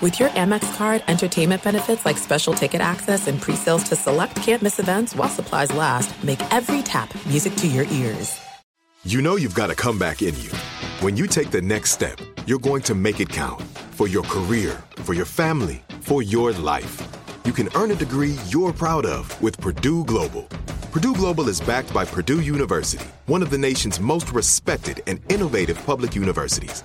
With your Amex card, entertainment benefits like special ticket access and pre-sales to select campus events while supplies last, make every tap music to your ears. You know you've got a comeback in you. When you take the next step, you're going to make it count for your career, for your family, for your life. You can earn a degree you're proud of with Purdue Global. Purdue Global is backed by Purdue University, one of the nation's most respected and innovative public universities.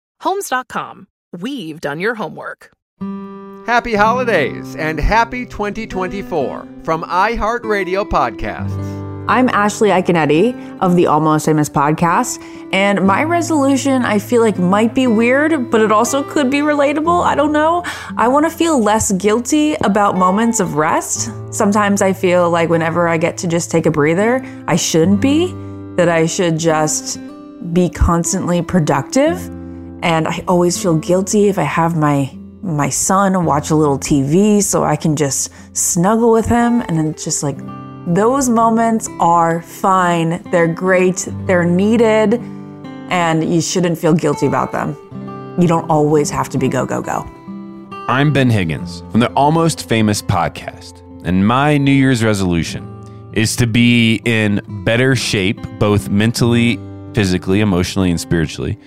Homes.com. We've done your homework. Happy holidays and happy 2024 from iHeartRadio Podcasts. I'm Ashley Iaconetti of the Almost Famous podcast, and my resolution I feel like might be weird, but it also could be relatable. I don't know. I want to feel less guilty about moments of rest. Sometimes I feel like whenever I get to just take a breather, I shouldn't be, that I should just be constantly productive. And I always feel guilty if I have my my son watch a little TV so I can just snuggle with him and it's just like those moments are fine. They're great. They're needed and you shouldn't feel guilty about them. You don't always have to be go go go. I'm Ben Higgins from the Almost Famous podcast, and my New Year's resolution is to be in better shape, both mentally, physically, emotionally, and spiritually,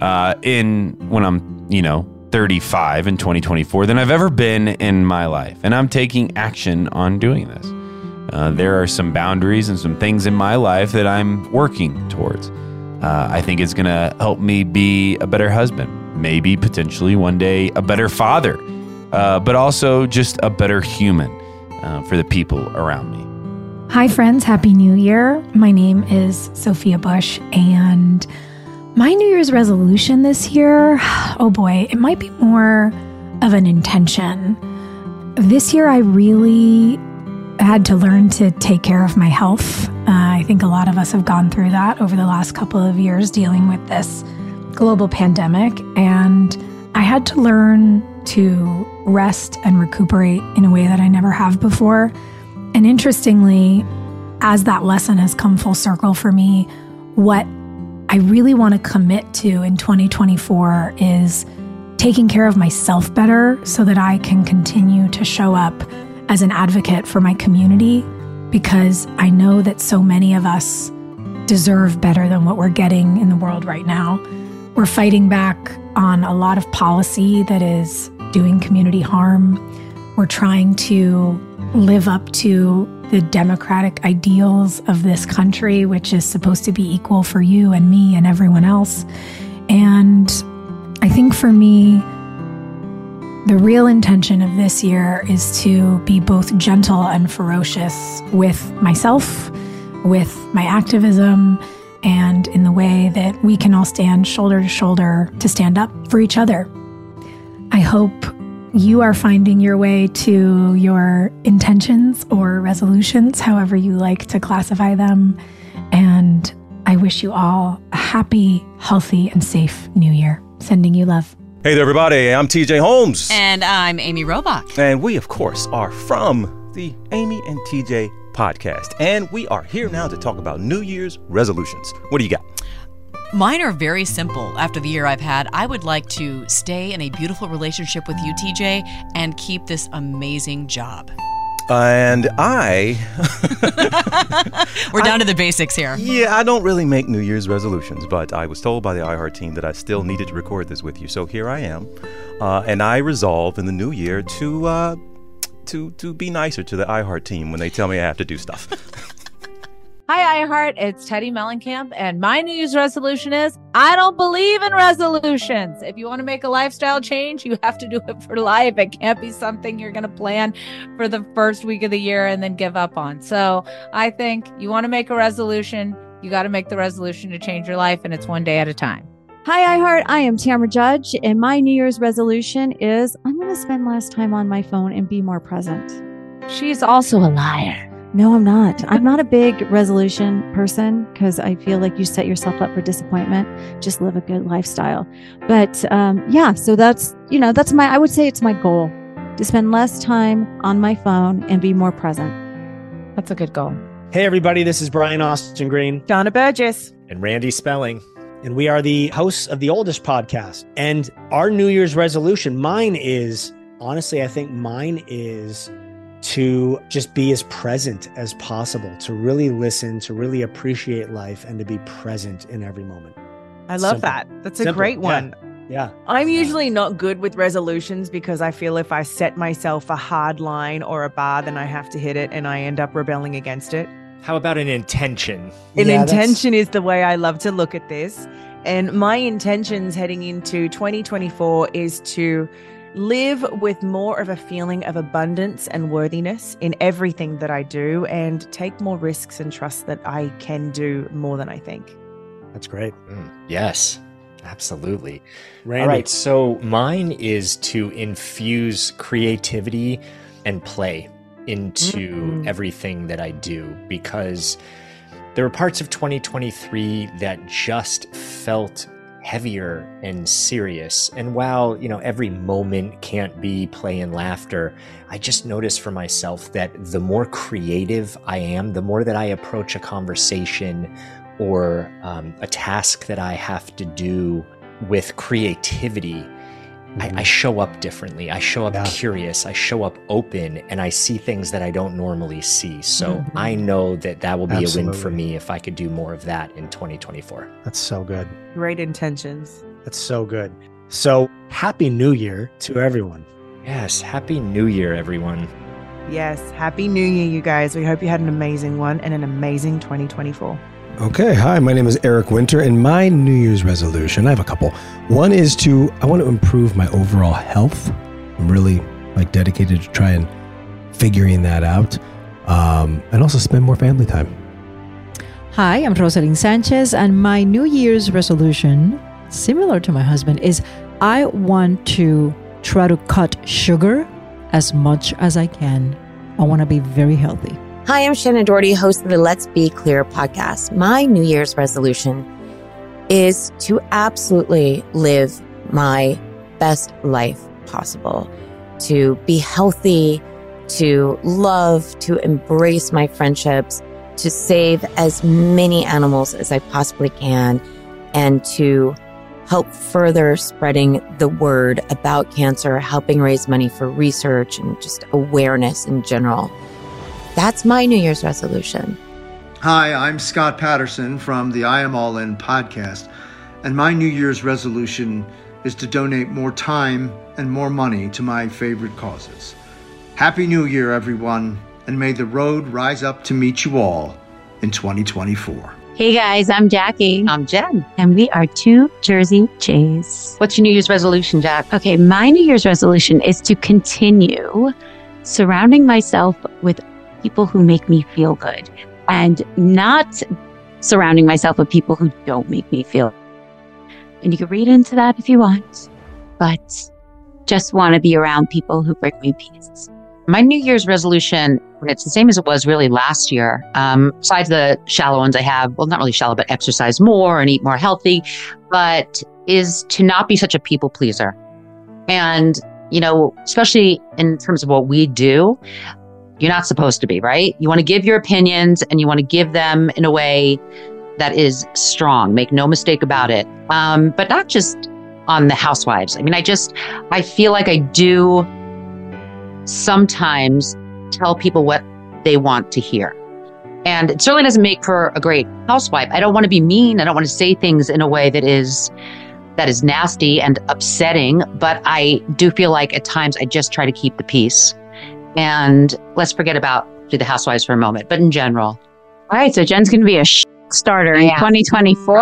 uh, in when I'm, you know, 35 in 2024 than I've ever been in my life. And I'm taking action on doing this. Uh, there are some boundaries and some things in my life that I'm working towards. Uh, I think it's going to help me be a better husband, maybe potentially one day a better father, uh, but also just a better human uh, for the people around me. Hi, friends. Happy New Year. My name is Sophia Bush, and my New Year's resolution this year, oh boy, it might be more of an intention. This year, I really had to learn to take care of my health. Uh, I think a lot of us have gone through that over the last couple of years dealing with this global pandemic. And I had to learn to rest and recuperate in a way that I never have before. And interestingly, as that lesson has come full circle for me, what I really want to commit to in 2024 is taking care of myself better so that I can continue to show up as an advocate for my community because I know that so many of us deserve better than what we're getting in the world right now. We're fighting back on a lot of policy that is doing community harm. We're trying to live up to the democratic ideals of this country, which is supposed to be equal for you and me and everyone else. And I think for me, the real intention of this year is to be both gentle and ferocious with myself, with my activism, and in the way that we can all stand shoulder to shoulder to stand up for each other. I hope you are finding your way to your intentions or resolutions, however you like to classify them. And I wish you all a happy, healthy, and safe new year. Sending you love. Hey there, everybody. I'm TJ Holmes. And I'm Amy Robach. And we, of course, are from the Amy and TJ podcast. And we are here now to talk about New Year's resolutions. What do you got? Mine are very simple. After the year I've had, I would like to stay in a beautiful relationship with you, TJ, and keep this amazing job. And I. We're down I, to the basics here. Yeah, I don't really make New Year's resolutions, but I was told by the iHeart team that I still needed to record this with you. So here I am. Uh, and I resolve in the new year to. Uh, to, to be nicer to the iHeart team when they tell me I have to do stuff. Hi, iHeart. It's Teddi Mellencamp, and my New Year's resolution is I don't believe in resolutions. If you want to make a lifestyle change, you have to do it for life. It can't be something you're going to plan for the first week of the year and then give up on. So I think you want to make a resolution, you got to make the resolution to change your life, and it's one day at a time. Hi, iHeart. I am Tamra Judge, and my New Year's resolution is I'm going to spend less time on my phone and be more present. She's also a liar. No, I'm not. I'm not a big resolution person because I feel like you set yourself up for disappointment. Just live a good lifestyle. But um, yeah, so that's, you know, that's my, I would say it's my goal to spend less time on my phone and be more present. That's a good goal. Hey, everybody, this is Brian Austin Green, Sharna Burgess, and Randy Spelling. And we are the hosts of the Oldish podcast. And our New Year's resolution, mine is honestly, I think mine is to just be as present as possible, to really listen, to really appreciate life, and to be present in every moment. I love Simple. that. That's a Simple. great one. Yeah. yeah. I'm usually not good with resolutions because I feel if I set myself a hard line or a bar, then I have to hit it and I end up rebelling against it. How about an intention? An yeah, intention that's... is the way I love to look at this. And my intentions heading into 2024 is to live with more of a feeling of abundance and worthiness in everything that I do and take more risks and trust that I can do more than I think. That's great. Mm, yes, absolutely. Randy. All right. So mine is to infuse creativity and play into mm-hmm. everything that I do because there were parts of 2023 that just felt heavier and serious. And while, you know, every moment can't be play and laughter, I just notice for myself that the more creative I am, the more that I approach a conversation or um, a task that I have to do with creativity, I, I, mm-hmm. show up differently. I show up yeah. curious. I show up open, and I see things that I don't normally see. So mm-hmm. I know that that will be Absolutely. a win for me if I could do more of that in 2024. That's so good. Great intentions. That's so good. So happy New Year to everyone. Yes, happy New Year, everyone. Yes, happy New Year, you guys. We hope you had an amazing one and an amazing 2024. Okay, hi, my name is Eric Winter, and my New Year's resolution, I have a couple. One is to, I want to improve my overall health. I'm really like dedicated to try and figuring that out, um, and also spend more family time. Hi, I'm Roselyn Sanchez, and my New Year's resolution, similar to my husband, is I want to try to cut sugar as much as I can. I want to be very healthy. Hi, I'm Shannen Doherty, host of the Let's Be Clear podcast. My New Year's resolution is to absolutely live my best life possible, to be healthy, to love, to embrace my friendships, to save as many animals as I possibly can, and to help further spreading the word about cancer, helping raise money for research and just awareness in general. That's my New Year's resolution. Hi, I'm Scott Patterson from the I Am All In podcast, and my New Year's resolution is to donate more time and more money to my favorite causes. Happy New Year, everyone, and may the road rise up to meet you all in 2024. Hey guys, I'm Jackie. I'm Jen. And we are two Jersey Jays. What's your New Year's resolution, Jack? Okay, my New Year's resolution is to continue surrounding myself with people who make me feel good and not surrounding myself with people who don't make me feel. And you can read into that if you want, but just want to be around people who bring me peace. My New Year's resolution, it's the same as it was really last year. Um, besides the shallow ones I have, well, not really shallow, but exercise more and eat more healthy, but is to not be such a people pleaser. And, you know, especially in terms of what we do, you're not supposed to be, right? You want to give your opinions and you want to give them in a way that is strong. Make no mistake about it. Um, but not just on the housewives. I mean, I just, I feel like I do sometimes tell people what they want to hear. And it certainly doesn't make for a great housewife. I don't want to be mean. I don't want to say things in a way that is that is nasty and upsetting, but I do feel like at times I just try to keep the peace. And let's forget about do the housewives for a moment, but in general. All right, so Jen's going to be a sh- starter in 2024.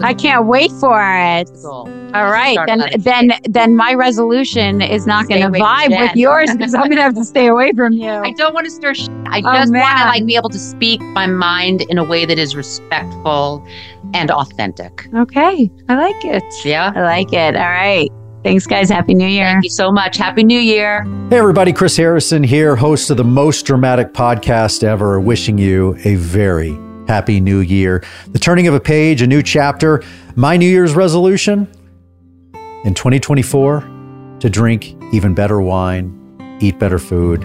I can't wait for it. All right, then then then my resolution is not going to vibe with yours because I'm going to have to stay away from you. I don't want to stir sh- I Oh, just want to like be able to speak my mind in a way that is respectful and authentic. Okay, I like it. Yeah. I like it. All right. Thanks, guys. Happy New Year. Thank you so much. Happy New Year. Hey, everybody, Chris Harrison here, host of the most dramatic podcast ever, wishing you a very happy new year. The turning of a page, a new chapter. My New Year's resolution in 2024 to drink even better wine, eat better food,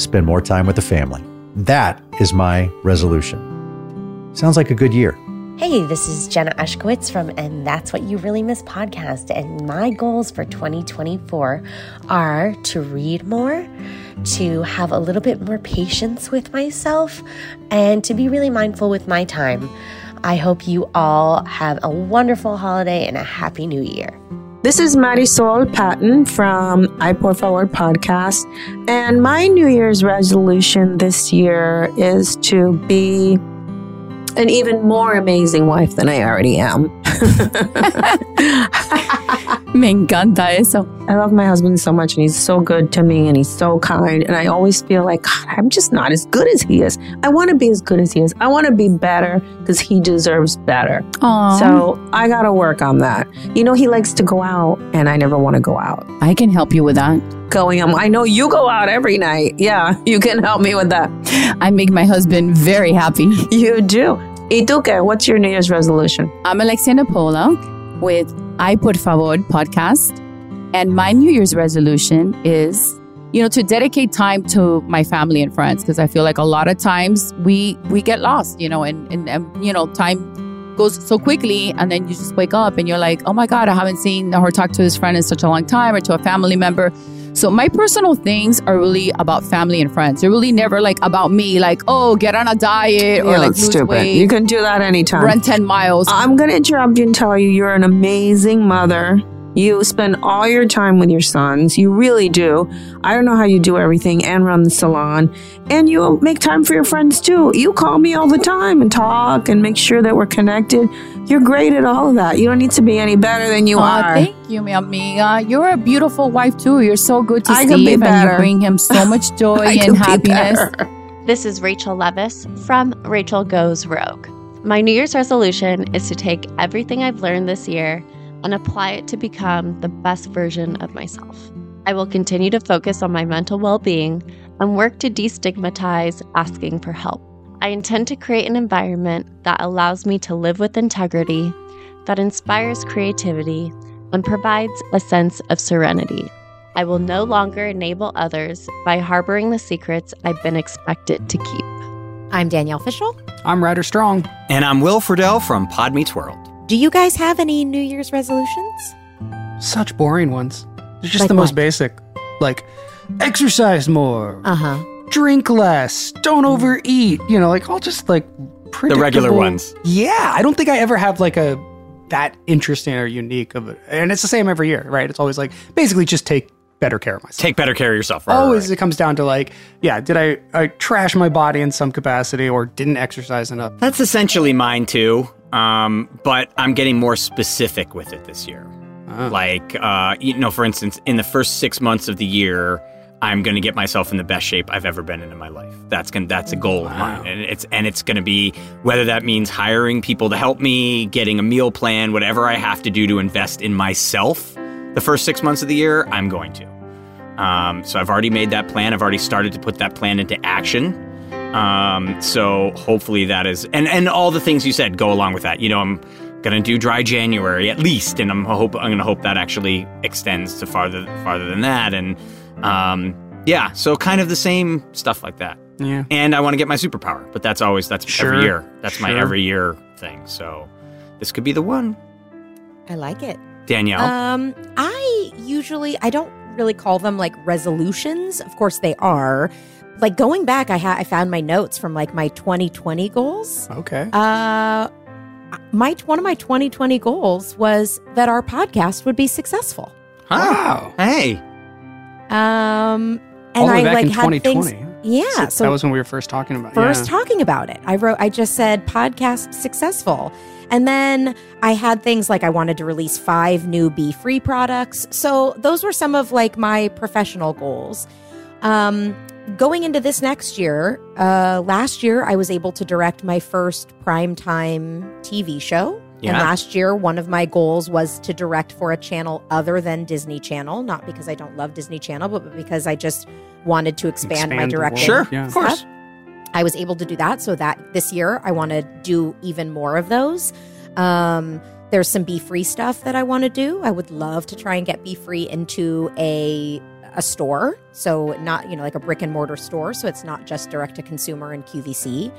spend more time with the family. That is my resolution. Sounds like a good year. Hey, this is Jenna Ushkowitz from And That's What You Really Miss podcast. And my goals for 2024 are to read more, to have a little bit more patience with myself, and to be really mindful with my time. I hope you all have a wonderful holiday and a happy new year. This is Marysol Patton from I Pour Forward podcast. And my New Year's resolution this year is to be an even more amazing wife than I already am. Me encanta eso. I love my husband so much and he's so good to me and he's so kind. And I always feel like, God, I'm just not as good as he is. I want to be as good as he is. I want to be better because he deserves better. Aw. So I got to work on that. You know, he likes to go out and I never want to go out. I can help you with that. Going, um, I know you go out every night. Yeah, you can help me with that. I make my husband very happy. You do. ¿Y tú? What's your New Year's resolution? I'm Alexia Nepola with I Put Forward podcast. And my New Year's resolution is, you know, to dedicate time to my family and friends because I feel like a lot of times we we get lost, you know, and, and, and you know, time goes so quickly and then you just wake up and you're like, oh my God, I haven't seen or talked to this friend in such a long time or to a family member. So my personal things are really about family and friends. They're really never like about me, like, oh, get on a diet or Yeah, like lose stupid. weight. You can do that anytime. Run 10 miles. I'm going to interrupt you and tell you you're an amazing mother. You spend all your time with your sons. You really do. I don't know how you do everything and run the salon. And you make time for your friends too. You call me all the time and talk and make sure that we're connected. You're great at all of that. You don't need to be any better than you Aw, are. Thank you, mi amiga. You're a beautiful wife too. You're so good to I Steve, could be and better. you bring him so much joy I and could be happiness. This is Rachel Leviss from Rachel Goes Rogue. My New Year's resolution is to take everything I've learned this year and apply it to become the best version of myself. I will continue to focus on my mental well being and work to destigmatize asking for help. I intend to create an environment that allows me to live with integrity, that inspires creativity, and provides a sense of serenity. I will no longer enable others by harboring the secrets I've been expected to keep. I'm Danielle Fishel. I'm Ryder Strong. And I'm Will Friedle from Pod Meets World. Do you guys have any New Year's resolutions? Such boring ones. They're just Like the most what? basic. Like, exercise more, Uh huh. drink less, don't overeat. You know, like all just like predictable. The regular ones. Yeah, I don't think I ever have like a that interesting or unique of it. And it's the same every year, right? It's always like basically just take better care of myself. Take better care of yourself. Right, Always it comes down to like, yeah, did I, I trash my body in some capacity or didn't exercise enough? That's essentially mine too. Um, but I'm getting more specific with it this year. Like, uh, you know, for instance, in the first six months of the year, I'm going to get myself in the best shape I've ever been in in my life. That's gonna, that's a goal of mine. And it's and it's going to be whether that means hiring people to help me, getting a meal plan, whatever I have to do to invest in myself the first 6 months of the year, I'm going to. Um, so I've already made that plan. I've already started to put that plan into action. Um, so hopefully that is and and all the things you said go along with that. You know, I'm gonna do dry January at least, and I'm hope I'm gonna hope that actually extends to farther farther than that. And um, yeah, so kind of the same stuff like that. Yeah. And I want to get my superpower, but that's always that's Sure, every year. That's my every year thing. So this could be the one. I like it. Danielle. Um, I usually I don't really call them like resolutions. Of course, they are. Like going back, I ha- I found my notes from like my 2020 goals. Okay. Uh, my one of my 2020 goals was that our podcast would be successful. Wow. Hey. Um, and All the way I back like in had 2020. things. Yeah, so that was when we were first talking about it. first yeah. talking about it. I wrote, I just said podcast successful. And then I had things like I wanted to release five new Be Free products. So those were some of like my professional goals. Um, going into this next year, uh, last year I was able to direct my first primetime TV show. And Yeah. last year, one of my goals was to direct for a channel other than Disney Channel, not because I don't love Disney Channel, but because I just wanted to expand, my Expand the world. directing. Sure, yeah. of stuff. course. I was able to do that. So that this year I want to do even more of those. Um, there's some Be Free stuff that I want to do. I would love to try and get Be Free into a a store. So not, you know, like a brick and mortar store. So it's not just direct to consumer and QVC.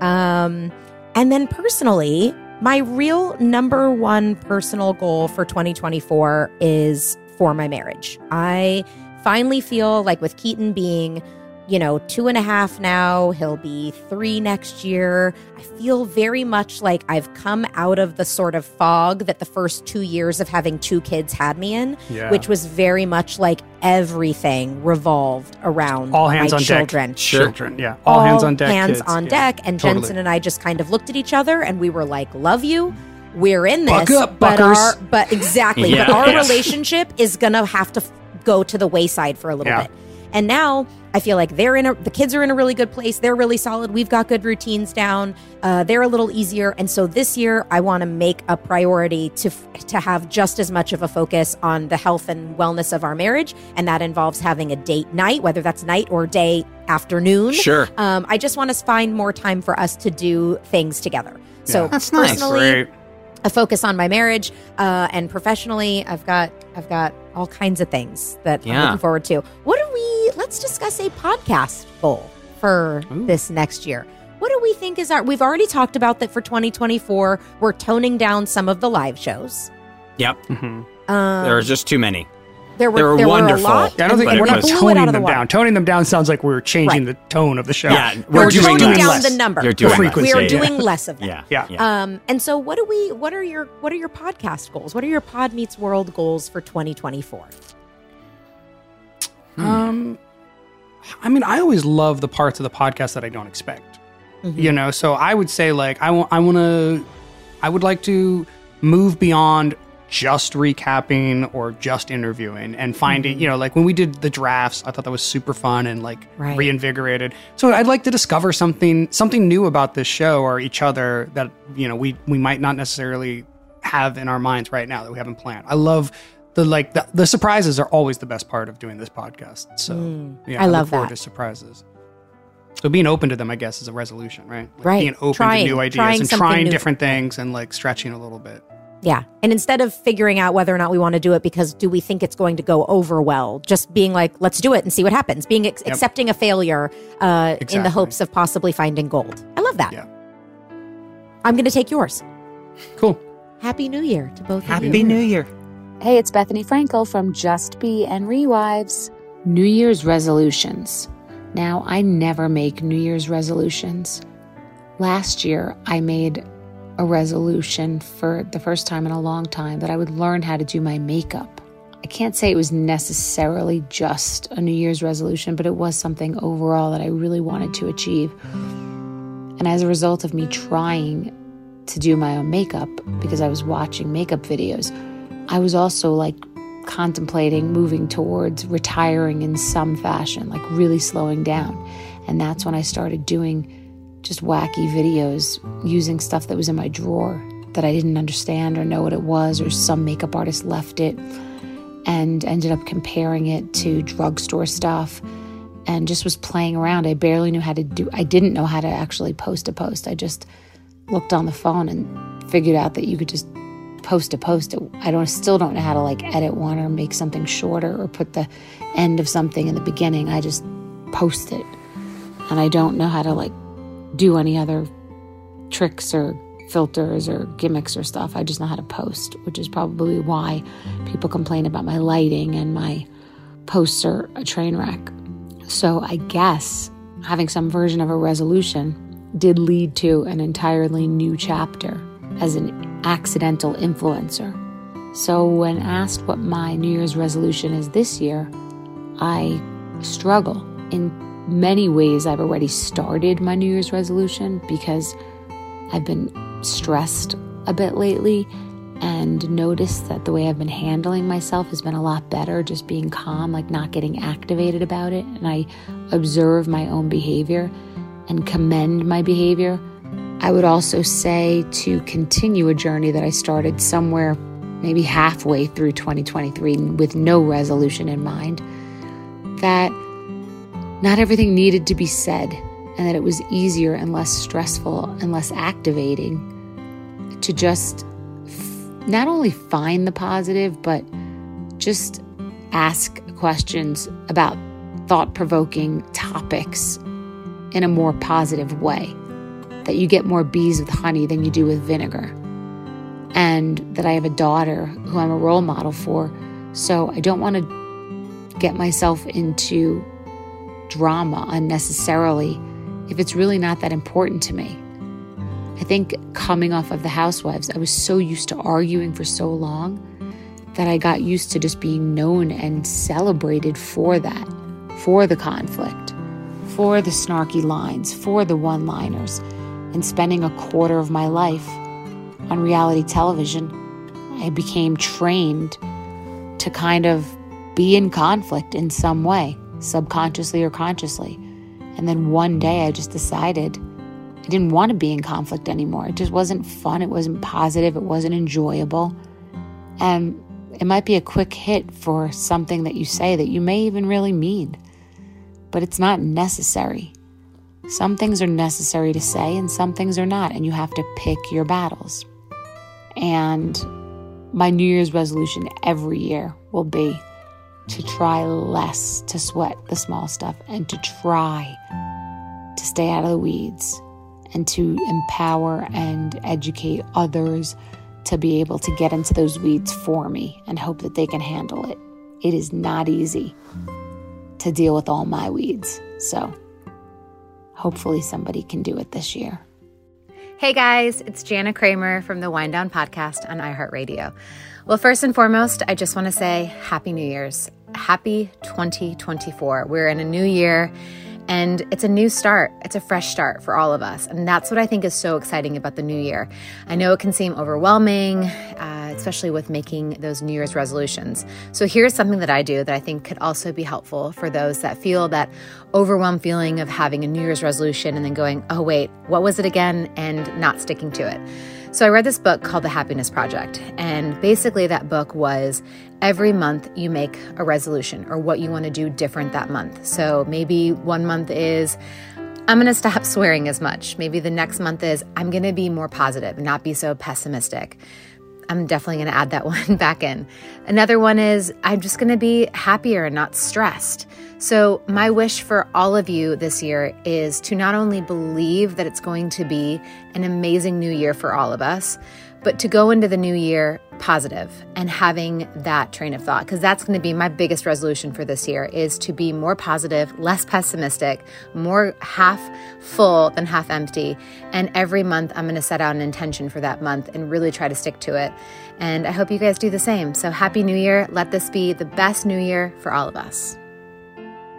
Um, and then personally, my real number one personal goal for 2024 is for my marriage. I finally feel like with Keaton being, you know, two and a half now, he'll be three next year. I feel very much like I've come out of the sort of fog that the first two years of having two kids had me in, Yeah. which was very much like everything revolved around All hands my on children. deck. Children. Yeah. All, hands on deck. Hands kids. on Yeah. deck. And Totally. Jensen and I just kind of looked at each other and we were like, "Love you. We're in this." Buck up, but our but exactly, Yeah. but our Yes. relationship is gonna have to f- go to the wayside for a little Yeah. bit. And now I feel like they're in a the kids are in a really good place. They're really solid. We've got good routines down. Uh, they're a little easier. And so this year I want to make a priority to to have just as much of a focus on the health and wellness of our marriage, and that involves having a date night, whether that's night or day afternoon. Sure. Um, I just want to find more time for us to do things together. So Yeah. That's nice. personally, Great. a focus on my marriage, uh, and professionally, I've got I've got all kinds of things that I'm looking forward to. What do we? Let's discuss a podcast goal for this next year. What do we think is our? We've already talked about that for 2024. We're toning down some of the live shows. Yep. Um, there are just too many. There were they were there wonderful. were a lot. Yeah, I don't think and we're not toning out the them water. down. Toning them down sounds like we're changing Right. the tone of the show. Yeah, We're, We're just doing toning less. down the number. You're doing the less. frequency. We are Yeah. doing less of them. Yeah. Yeah. Um, and so what do we? What are your What are your podcast goals? What are your Pod Meets World goals for 2024? Um, I mean, I always love the parts of the podcast that I don't expect. Mhm. You know, so I would say like I want I want to I would like to move beyond just recapping or just interviewing and finding, Mhm. you know, like when we did the drafts, I thought that was super fun and like Right. reinvigorated. So I'd like to discover something something new about this show or each other that, you know, we we might not necessarily have in our minds right now that we haven't planned. I love the like the, the surprises are always the best part of doing this podcast. So Mm, yeah, I look love forward that. to surprises. So being open to them, I guess, is a resolution, right? Like Right. Being open Trying- to new ideas and trying new. different things and like stretching a little bit. Yeah. And instead of figuring out whether or not we want to do it because do we think it's going to go over well, just being like, let's do it and see what happens. Being ex- Yep. accepting a failure uh, in the hopes of possibly finding gold. I love that. I'm going to take yours. Cool. Happy New Year to both of you. Happy New Year. Hey, it's Bethenny Frankel from Just B and Rewives. New Year's resolutions. Now, I never make New Year's resolutions. Last year, I made a resolution for the first time in a long time that I would learn how to do my makeup. I can't say it was necessarily just a New Year's resolution, but it was something overall that I really wanted to achieve. And as a result of me trying to do my own makeup, because I was watching makeup videos, I was also like contemplating moving towards retiring in some fashion, like really slowing down. And that's when I started doing just wacky videos using stuff that was in my drawer that I didn't understand or know what it was, or some makeup artist left it and ended up comparing it to drugstore stuff and just was playing around. I barely knew how to do I didn't know how to actually post a post. I just looked on the phone and figured out that you could just post a post. I don't still don't know how to like edit one or make something shorter or put the end of something in the beginning. I just post it. And I don't know how to like do any other tricks or filters or gimmicks or stuff. I just know how to post, which is probably why people complain about my lighting and my posts are a train wreck. So I guess having some version of a resolution did lead to an entirely new chapter as an accidental influencer. So when asked what my New Year's resolution is this year, I struggle. In many ways, I've already started my New Year's resolution because I've been stressed a bit lately and noticed that the way I've been handling myself has been a lot better, just being calm, like not getting activated about it. And I observe my own behavior and commend my behavior. I would also say to continue a journey that I started somewhere maybe halfway through 2023 with no resolution in mind, that not everything needed to be said and that it was easier and less stressful and less activating to just f- not only find the positive, but just ask questions about thought provoking topics in a more positive way. That you get more bees with honey than you do with vinegar. And that I have a daughter who I'm a role model for. So I don't want to get myself into drama unnecessarily if it's really not that important to me. I think coming off of the housewives, I was so used to arguing for so long that I got used to just being known and celebrated for that, for the conflict, for the snarky lines, for the one liners. And spending a quarter of my life on reality television, I became trained to kind of be in conflict in some way, subconsciously or consciously. And then one day I just decided I didn't want to be in conflict anymore. It just wasn't fun. It wasn't positive. It wasn't enjoyable. And it might be a quick hit for something that you say that you may even really mean, but it's not necessary. Some things are necessary to say and some things are not, and you have to pick your battles. And my New Year's resolution every year will be to try less to sweat the small stuff and to try to stay out of the weeds and to empower and educate others to be able to get into those weeds for me and hope that they can handle it. It is not easy to deal with all my weeds. So hopefully somebody can do it this year. Hey guys, it's Jana Kramer from the Whine Down Podcast on iHeartRadio. Well, first and foremost, I just want to say Happy New Year's. Happy 2024. We're in a new year and it's a new start. It's a fresh start for all of us. And that's what I think is so exciting about the new year. I know it can seem overwhelming, uh, especially with making those New Year's resolutions. So here's something that I do that I think could also be helpful for those that feel that overwhelmed feeling of having a New Year's resolution and then going, oh, wait, what was it again? And not sticking to it. So I read this book called The Happiness Project. And basically, that book was every month you make a resolution or what you want to do different that month. So maybe one month is, I'm going to stop swearing as much. Maybe the next month is, I'm going to be more positive, not be so pessimistic. I'm definitely going to add that one back in. Another one is, I'm just going to be happier and not stressed. So, my wish for all of you this year is to not only believe that it's going to be an amazing new year for all of us, but to go into the new year positive and having that train of thought because that's going to be my biggest resolution for this year is to be more positive less pessimistic more half full than half empty. And every month i'm going to set out an intention for that month and really try to stick to it. And i hope you guys do the same. So happy new year. Let this be the best new year for all of us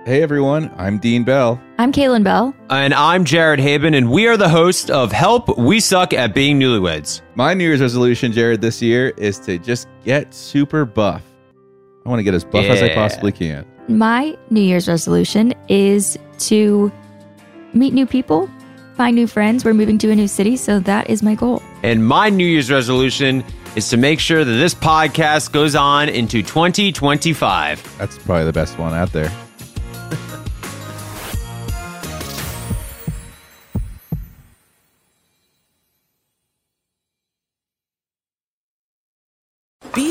Hey everyone, I'm Dean Bell. I'm Caelynn Bell. And I'm Jared Haibon, and we are the host of Help We Suck at Being Newlyweds. My New Year's resolution, Jared, this year is to just get super buff. I I want to get as buff as I possibly can. My New Year's resolution is to meet new people, find new friends. We're moving to a new city, so that is my goal. And my New Year's resolution is to make sure that this podcast goes on into 2025. That's probably the best one out there.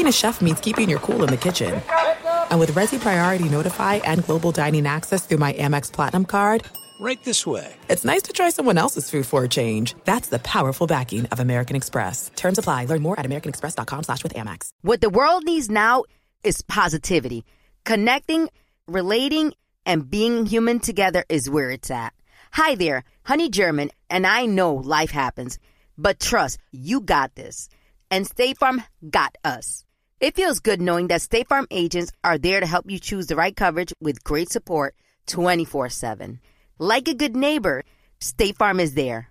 A chef means keeping your cool in the kitchen. And with Resy Priority Notify and Global Dining Access through my Amex Platinum card, Right this way. it's nice to try someone else's food for a change. That's the powerful backing of American Express. Terms apply. Learn more at americanexpress.com slash with Amex. What the world needs now is positivity. Connecting, relating, and being human together is where it's at. Hi there, Honey German, and I know life happens, but trust, you got this. And State Farm got us. It feels good knowing that State Farm agents are there to help you choose the right coverage with great support 24 7. Like a good neighbor, State Farm is there.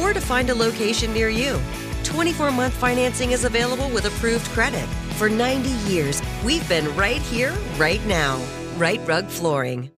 or to find a location near you. 24 month financing is available with approved credit. For 90 years, we've been right here, right now. Rite Rug Flooring.